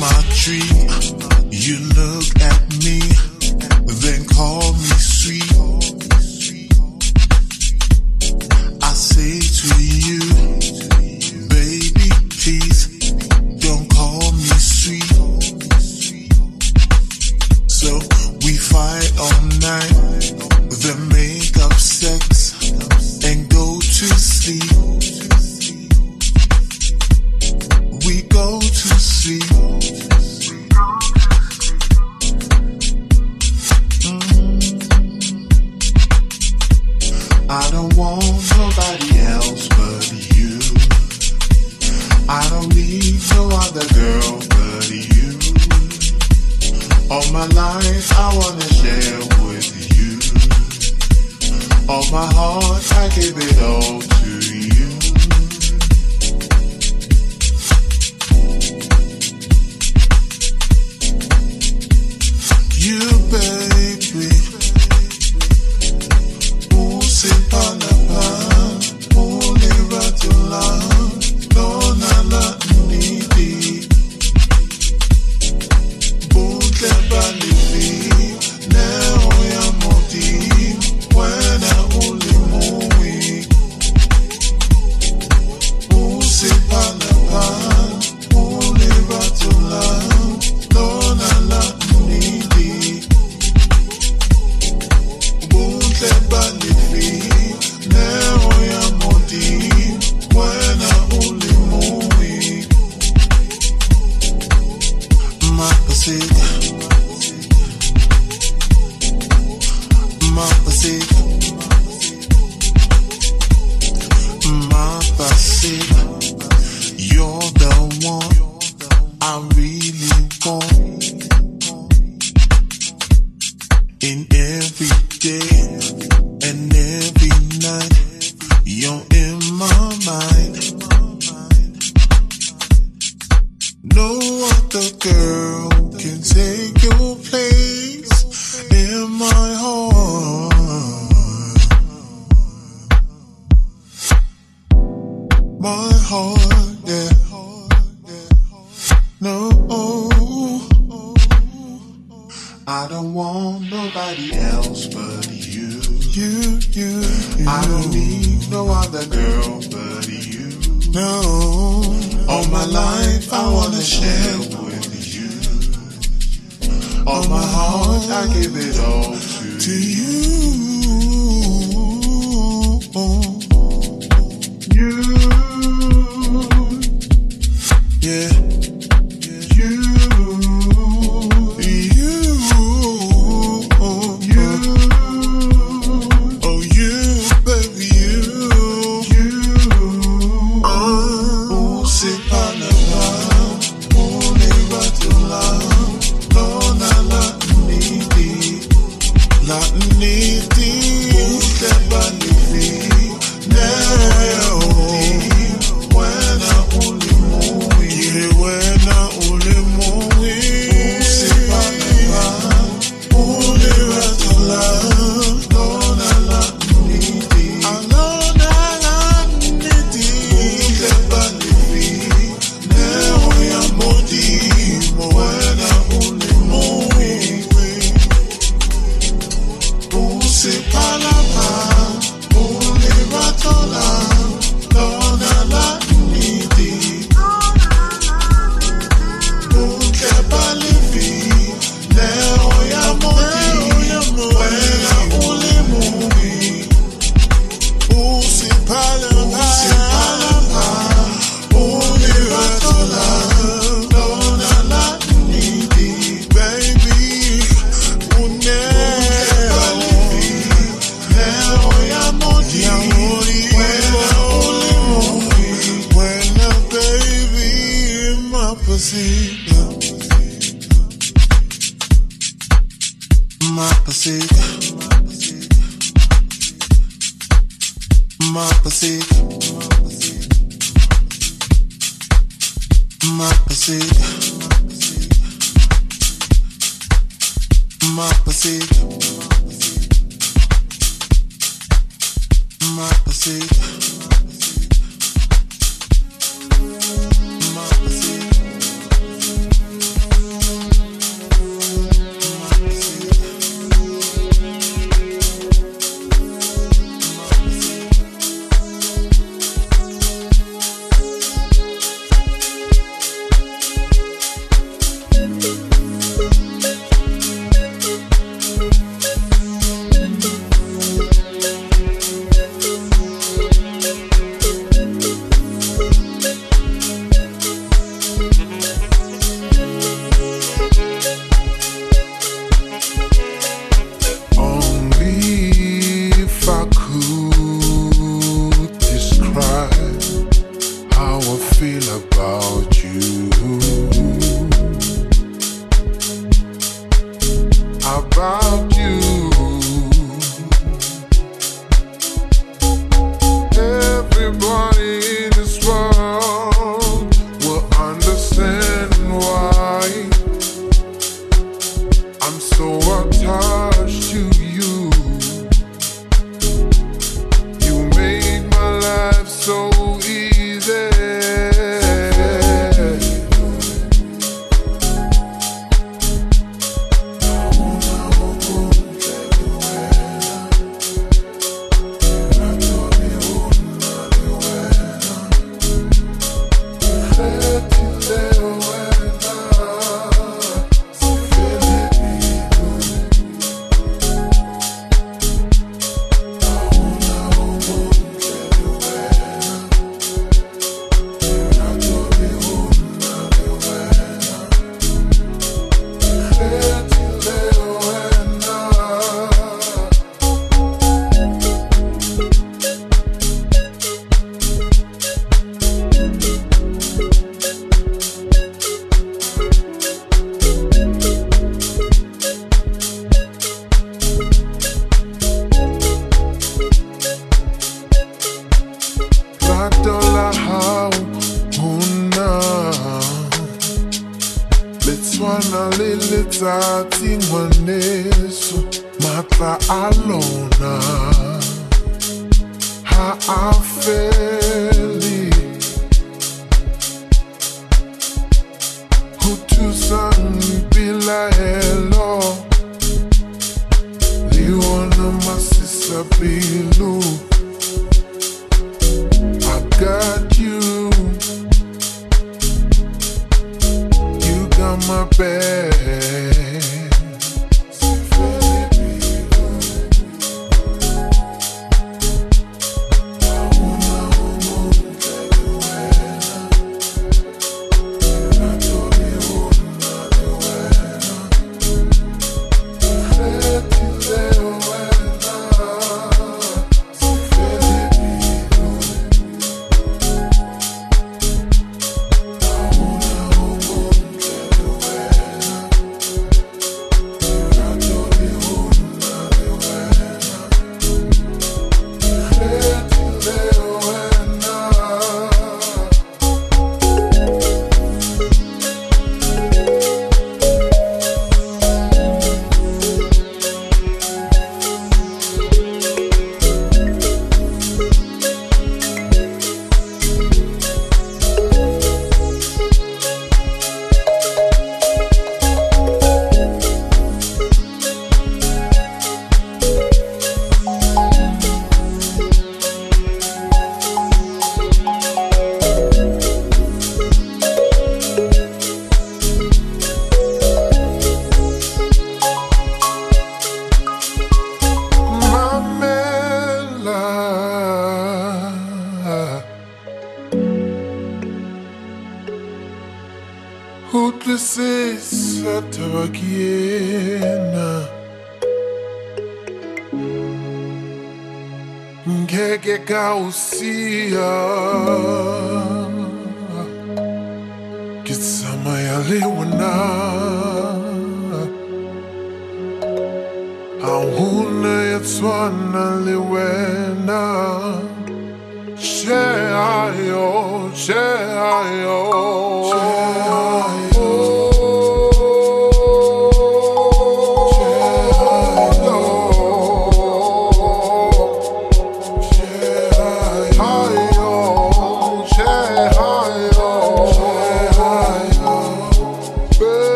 my tree. You look at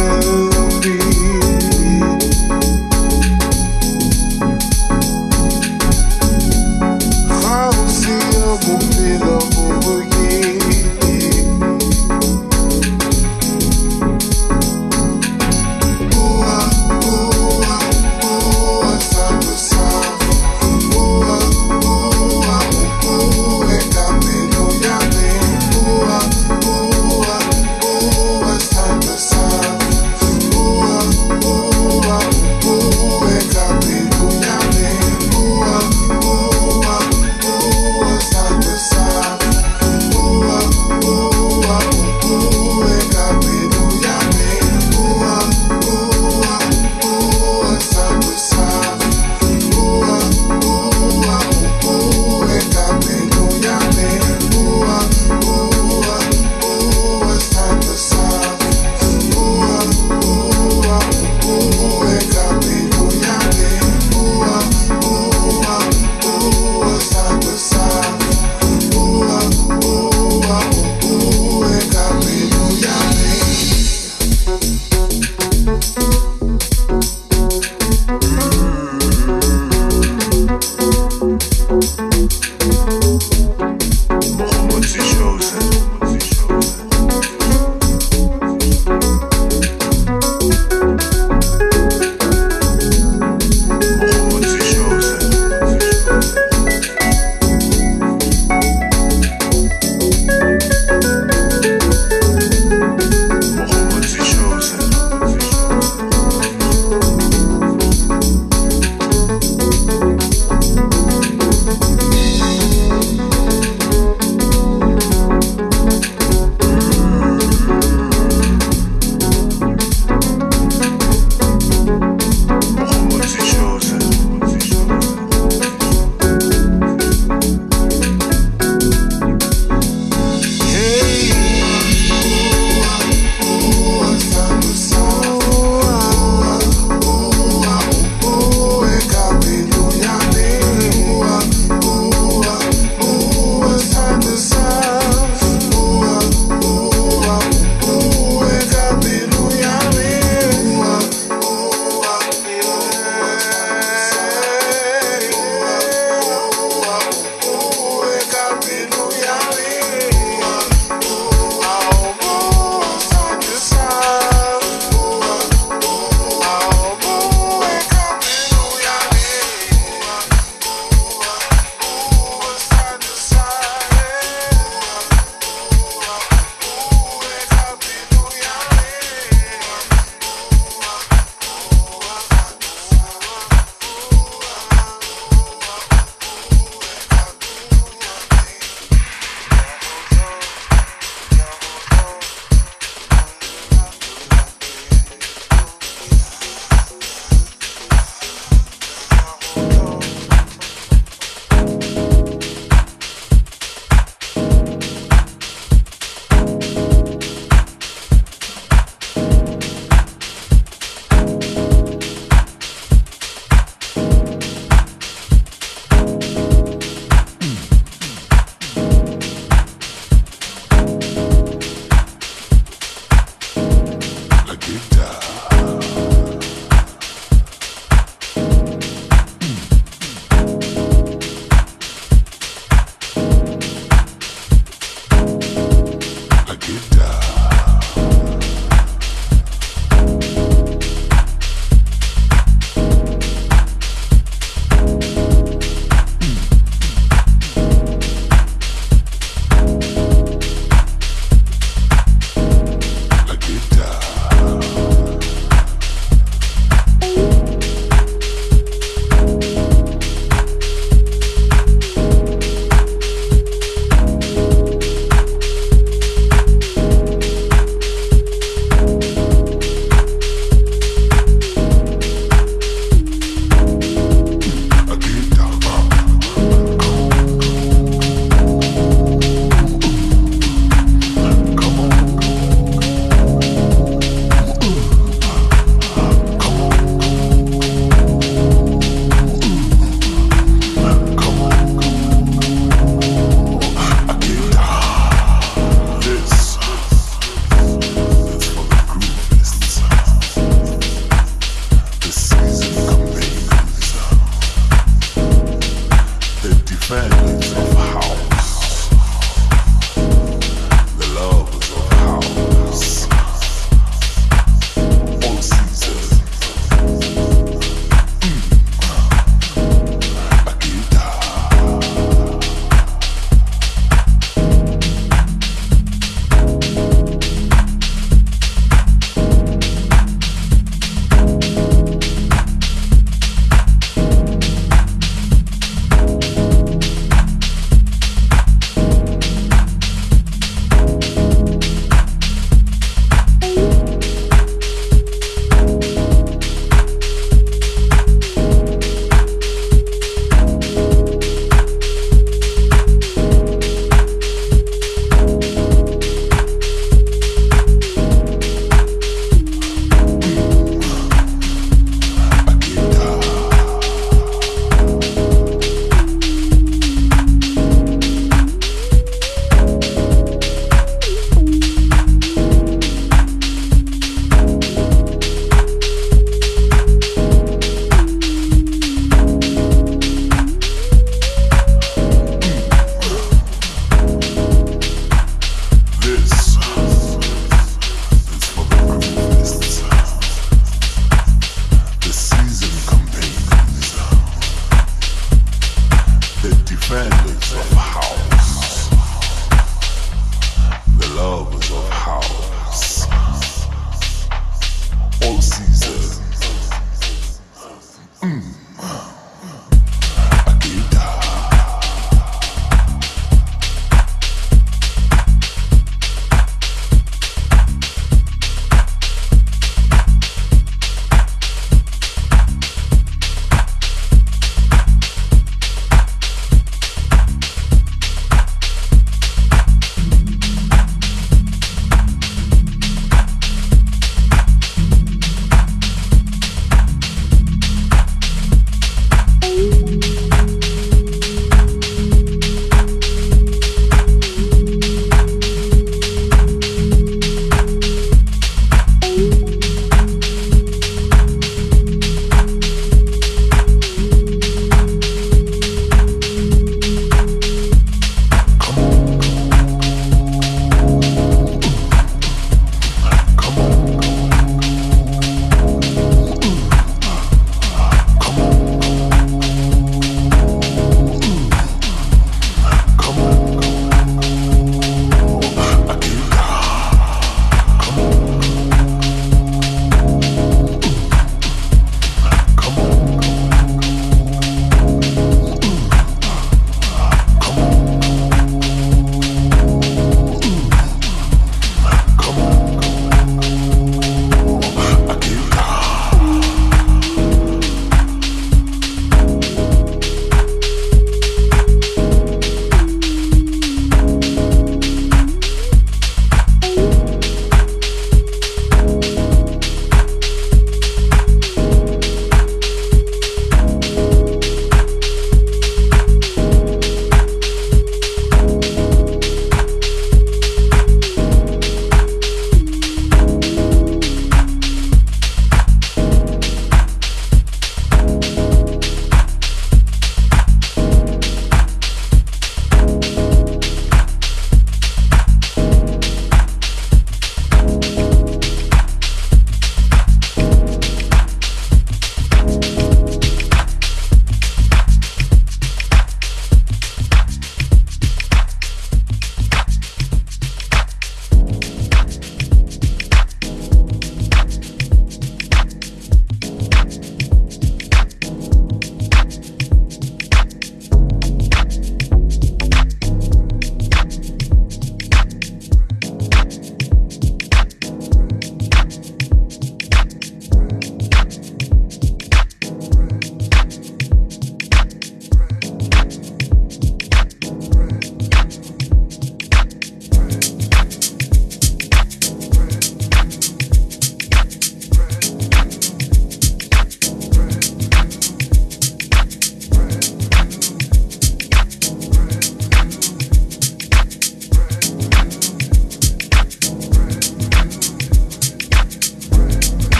céu.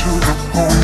to the home.